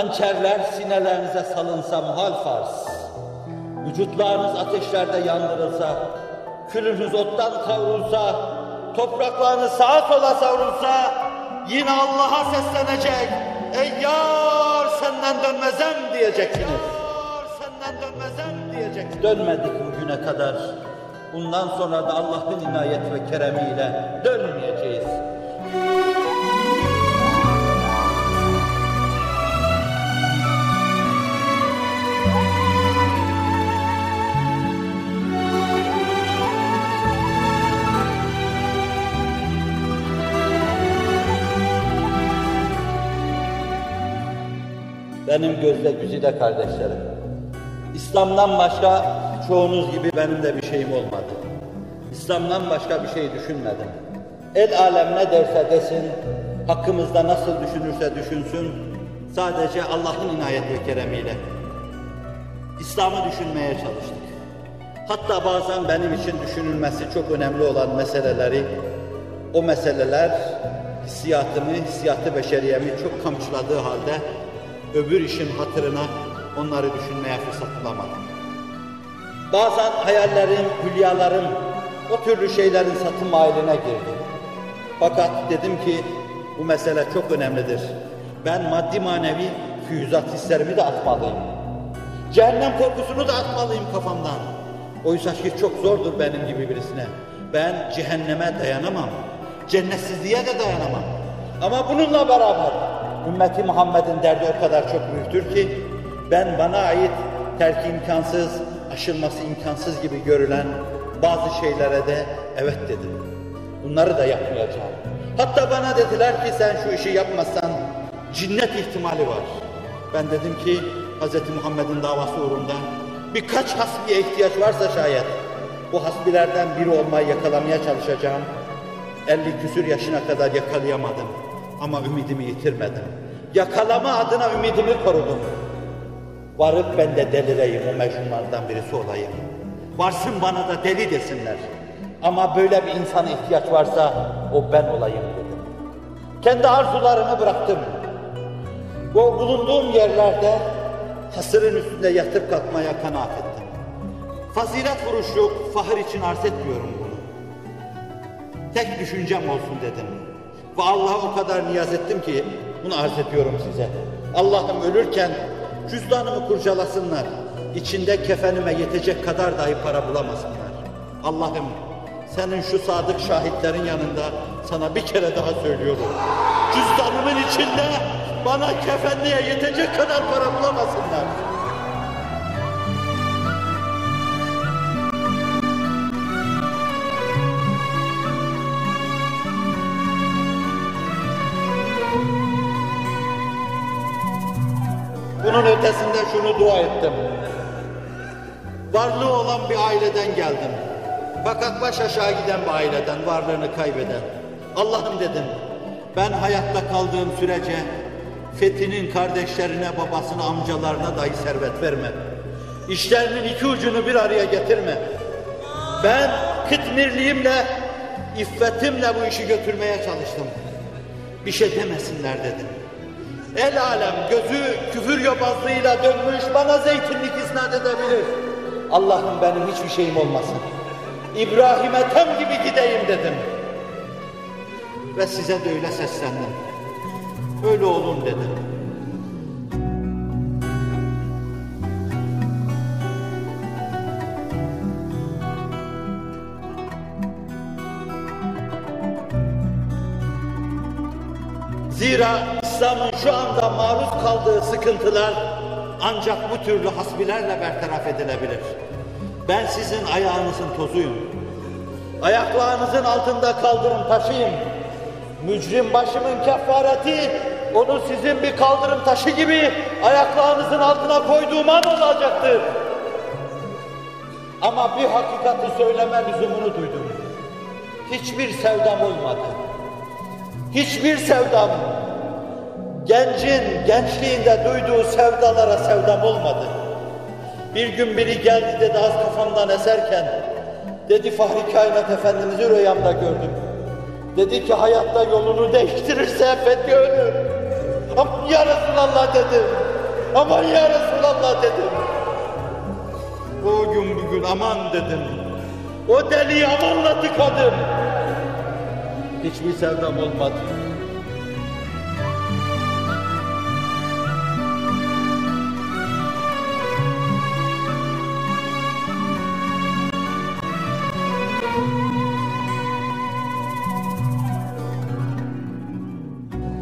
Hançerler sinelerinize salınsa muhal farz. Vücutlarınız ateşlerde yandırılsa, külünüz ottan kavrulsa, topraklarınız sağa sola savrulsa, yine Allah'a seslenecek. Ey yar senden dönmezem diyeceksiniz. Yar senden dönmezem diyeceksiniz. Dönmedik bugüne kadar. Bundan sonra da Allah'ın inayet ve keremiyle dönmeyeceğiz. Benim gözde güzide kardeşlerim. İslam'dan başka çoğunuz gibi benim de bir şeyim olmadı. İslam'dan başka bir şey düşünmedim. El alem ne derse desin, hakkımızda nasıl düşünürse düşünsün, sadece Allah'ın inayet ve keremiyle İslam'ı düşünmeye çalıştık. Hatta bazen benim için düşünülmesi çok önemli olan meseleleri, o meseleler hissiyatımı, hissiyatı beşeriyemi çok kamçıladığı halde öbür işin hatırına onları düşünmeye fırsat bulamadım. Bazen hayallerim, hülyalarım o türlü şeylerin satın mailine girdi. Fakat dedim ki bu mesele çok önemlidir. Ben maddi manevi füyüzat hislerimi de atmalıyım. Cehennem korkusunu da atmalıyım kafamdan. Oysa ki çok zordur benim gibi birisine. Ben cehenneme dayanamam. Cennetsizliğe de dayanamam. Ama bununla beraber ümmeti Muhammed'in derdi o kadar çok büyüktür ki ben bana ait terki imkansız, aşılması imkansız gibi görülen bazı şeylere de evet dedim. Bunları da yapmayacağım. Hatta bana dediler ki sen şu işi yapmazsan cinnet ihtimali var. Ben dedim ki Hz. Muhammed'in davası uğrunda birkaç hasbiye ihtiyaç varsa şayet bu hasbilerden biri olmayı yakalamaya çalışacağım. 50 küsür yaşına kadar yakalayamadım ama ümidimi yitirmedim. Yakalama adına ümidimi korudum. Varıp ben de delireyim, o mecnunlardan birisi olayım. Varsın bana da deli desinler. Ama böyle bir insana ihtiyaç varsa o ben olayım dedim. Kendi arzularımı bıraktım. Bu bulunduğum yerlerde hasırın üstünde yatıp kalkmaya kanaat ettim. Fazilet vuruşluk, fahır için arz etmiyorum bunu. Tek düşüncem olsun dedim. Ve Allah'a o kadar niyaz ettim ki bunu arz ediyorum size. Allah'ım ölürken cüzdanımı kurcalasınlar. İçinde kefenime yetecek kadar dahi para bulamasınlar. Allah'ım senin şu sadık şahitlerin yanında sana bir kere daha söylüyorum. Cüzdanımın içinde bana kefenliğe yetecek kadar para bulamasınlar. Bunun ötesinde şunu dua ettim. Varlığı olan bir aileden geldim. Fakat baş aşağı giden bir aileden, varlığını kaybeden. Allah'ım dedim, ben hayatta kaldığım sürece Fethi'nin kardeşlerine, babasına, amcalarına dahi servet verme. İşlerinin iki ucunu bir araya getirme. Ben kıtmirliğimle, iffetimle bu işi götürmeye çalıştım. Bir şey demesinler dedim. El alem gözü küfür yobazlığıyla dönmüş bana zeytinlik isnat edebilir. Allah'ım benim hiçbir şeyim olmasın. İbrahim'e tam gibi gideyim dedim. Ve size de öyle seslendim. Öyle olun dedim. Zira İslam'ın şu anda maruz kaldığı sıkıntılar ancak bu türlü hasbilerle bertaraf edilebilir. Ben sizin ayağınızın tozuyum. Ayaklarınızın altında kaldırım taşıyım. Mücrim başımın kefareti onu sizin bir kaldırım taşı gibi ayaklarınızın altına koyduğum an olacaktır. Ama bir hakikati söyleme lüzumunu duydum. Hiçbir sevdam olmadı. Hiçbir sevdam, gencin gençliğinde duyduğu sevdalara sevdam olmadı. Bir gün biri geldi dedi az kafamdan eserken, dedi Fahri Kainat Efendimiz'i rüyamda gördüm. Dedi ki hayatta yolunu değiştirirse Fethi ölür. Aman ya Resulallah dedim. Aman ya Resulallah dedim. O gün bugün aman dedim. O deliği amanla tıkadım. Hiçbir sevdam olmadı.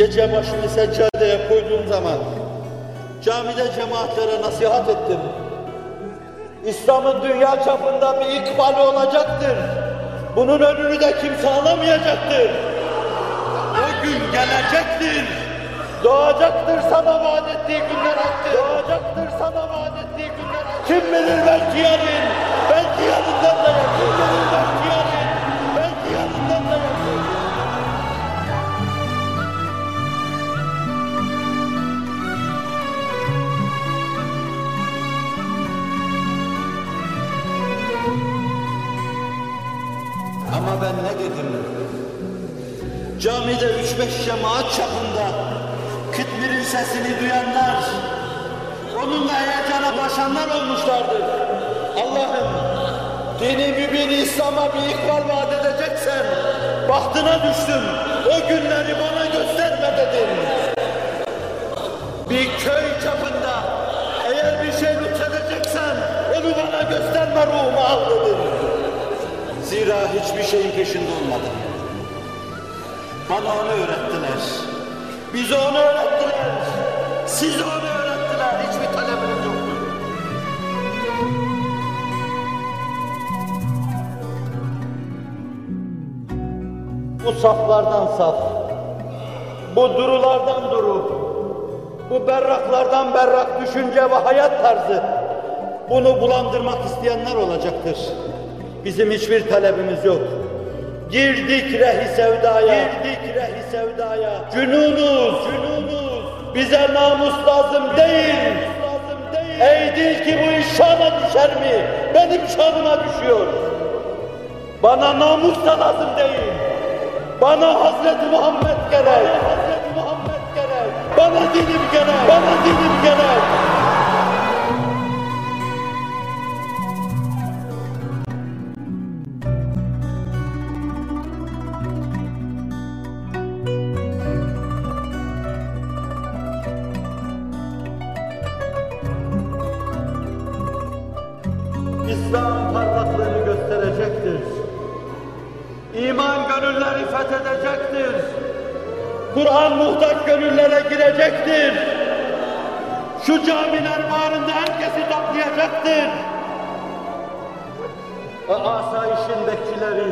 Gece başını seccadeye koyduğum zaman camide cemaatlere nasihat ettim. İslam'ın dünya çapında bir ikbali olacaktır. Bunun önünü de kimse alamayacaktır. O gün gelecektir. Doğacaktır sana vaat ettiği günler haktır. Doğacaktır sana vaat ettiği günler haktır. Kim bilir belki yarın, cemaat çapında kıtmirin sesini duyanlar, onunla heyecana başanlar olmuşlardır. Allah'ım, dini mübin İslam'a bir ikbal vaat edeceksen, bahtına düştüm, o günleri bana gösterme dedim. Bir köy çapında eğer bir şey lütfedeceksen, onu bana gösterme ruhuma al dedim. Zira hiçbir şeyin peşinde olmadım. Bana onu öğrettiler. Bize onu öğrettiler. Size onu öğrettiler. Hiçbir talebimiz yoktu. Bu saflardan saf, bu durulardan duru, bu berraklardan berrak düşünce ve hayat tarzı, bunu bulandırmak isteyenler olacaktır. Bizim hiçbir talebimiz yok. Girdik rehi sevdaya, girdik rehi sevdaya. Cünunuz, cünunuz. Bize namus lazım değil. değil. Ey dil ki bu iş şana düşer mi? Benim şanıma düşüyor. Bana namus da lazım değil. Bana Hazreti Muhammed gerek. Bana Hazreti Muhammed gerek. Bana dilim gerek. Bana dilim gerek. Gönülleri fethedecektir. Kur'an muhtaç gönüllere girecektir. Şu camiler bağrında herkesi toplayacaktır. Ve asayişin bekçileri,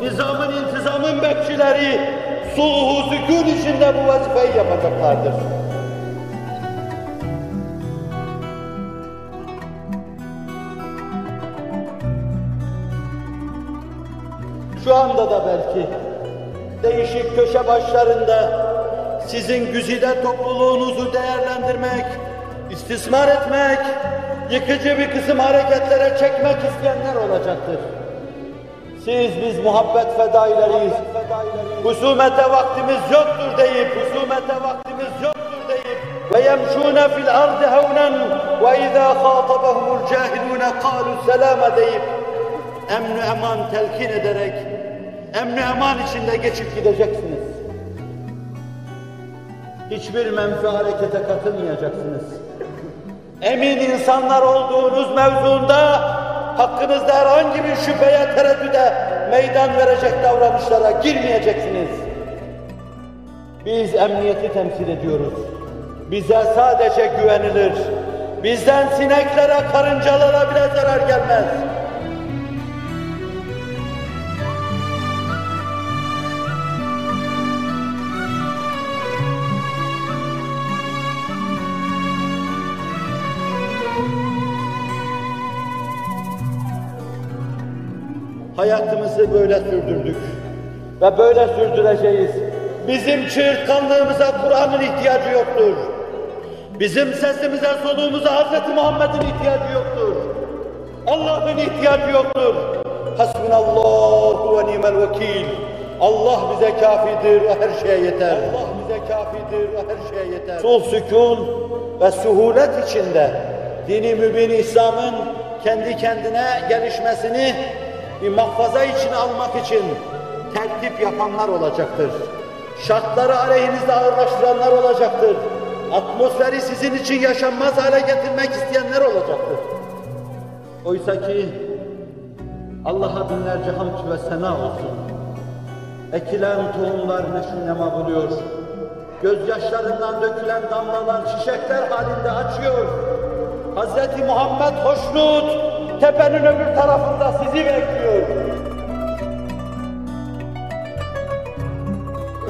nizamın intizamın bekçileri, sulhu sükun içinde bu vazifeyi yapacaklardır. Şu anda da belki değişik köşe başlarında sizin güzide topluluğunuzu değerlendirmek, istismar etmek, yıkıcı bir kısım hareketlere çekmek isteyenler olacaktır. Siz biz muhabbet fedaileriyiz. Husumete vaktimiz yoktur deyip, husumete vaktimiz yoktur deyip ve yemşûne fil ardı hevnen ve izâ khâtabahumul cahilûne kâlu selâme deyip emn eman telkin ederek emn eman içinde geçip gideceksiniz. Hiçbir menfi harekete katılmayacaksınız. Emin insanlar olduğunuz mevzuunda hakkınızda herhangi bir şüpheye, tereddüde meydan verecek davranışlara girmeyeceksiniz. Biz emniyeti temsil ediyoruz. Bize sadece güvenilir. Bizden sineklere, karıncalara bile zarar gelmez. Hayatımızı böyle sürdürdük ve böyle sürdüreceğiz. Bizim çığırtkanlığımıza Kur'an'ın ihtiyacı yoktur. Bizim sesimize, soluğumuza Hz. Muhammed'in ihtiyacı yoktur. Allah'ın ihtiyacı yoktur. Hasbunallahu ve ni'mel vekil. Allah bize kafidir, o her şeye yeter. Allah bize kafidir, o her şeye yeter. Sul sükun ve suhulet içinde dini mübin İslam'ın kendi kendine gelişmesini bir mahfaza içine almak için tertip yapanlar olacaktır. Şartları aleyhinizde ağırlaştıranlar olacaktır. Atmosferi sizin için yaşanmaz hale getirmek isteyenler olacaktır. Oysa ki Allah'a binlerce hamd ve sena olsun. Ekilen tohumlar neşin nema buluyor. Gözyaşlarından dökülen damlalar çiçekler halinde açıyor. Hz. Muhammed hoşnut, tepenin öbür tarafında sizi bekliyor.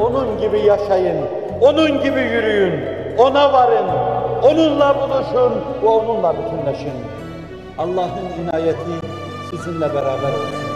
Onun gibi yaşayın, onun gibi yürüyün, ona varın, onunla buluşun ve onunla bütünleşin. Allah'ın inayeti sizinle beraber olsun.